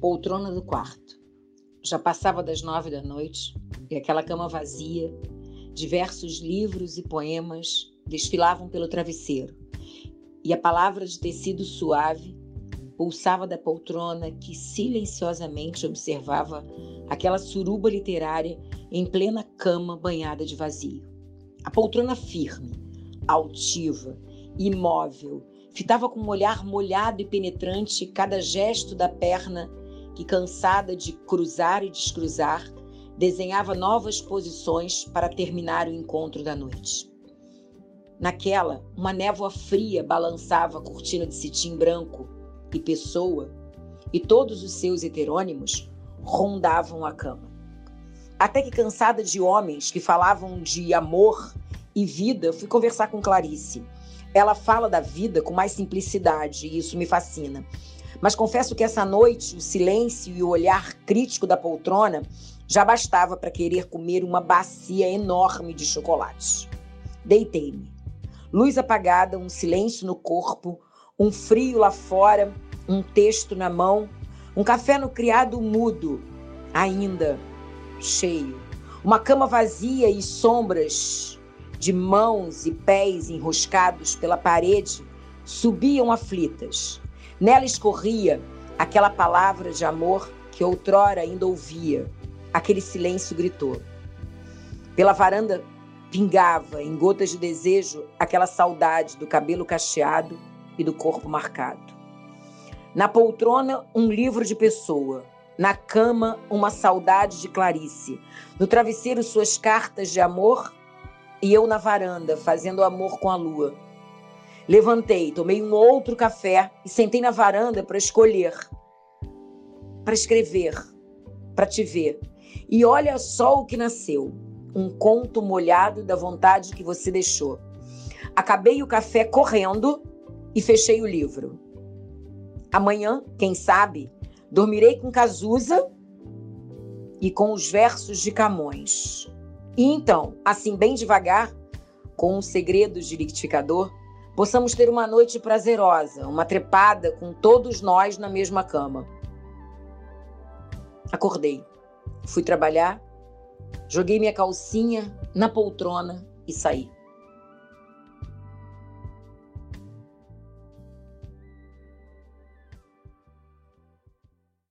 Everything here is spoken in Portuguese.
poltrona do quarto. Já passava das nove da noite e aquela cama vazia, diversos livros e poemas desfilavam pelo travesseiro, e a palavra de tecido suave pulsava da poltrona que silenciosamente observava aquela suruba literária em plena cama banhada de vazio. A poltrona firme, altiva, imóvel, fitava com um olhar molhado e penetrante cada gesto da perna que, cansada de cruzar e descruzar, desenhava novas posições para terminar o encontro da noite. Naquela, uma névoa fria balançava a cortina de cetim branco e Pessoa e todos os seus heterônimos rondavam a cama. Até que, cansada de homens que falavam de amor e vida, fui conversar com Clarice. Ela fala da vida com mais simplicidade e isso me fascina. Mas confesso que essa noite o silêncio e o olhar crítico da poltrona já bastava para querer comer uma bacia enorme de chocolates. Deitei-me. Luz apagada, um silêncio no corpo, um frio lá fora, um texto na mão, um café no criado mudo, ainda cheio, uma cama vazia e sombras de mãos e pés enroscados pela parede subiam aflitas. Nela escorria aquela palavra de amor que outrora ainda ouvia. Aquele silêncio gritou. Pela varanda pingava em gotas de desejo aquela saudade do cabelo cacheado e do corpo marcado. Na poltrona, um livro de pessoa. Na cama, uma saudade de Clarice. No travesseiro, suas cartas de amor. E eu na varanda, fazendo amor com a lua. Levantei, tomei um outro café e sentei na varanda para escolher, para escrever, para te ver. E olha só o que nasceu: um conto molhado da vontade que você deixou. Acabei o café correndo e fechei o livro. Amanhã, quem sabe, dormirei com Cazuza e com os versos de Camões. E então, assim bem devagar, com os segredos de liquidificador, possamos ter uma noite prazerosa, uma trepada com todos nós na mesma cama. Acordei, fui trabalhar, joguei minha calcinha na poltrona e saí.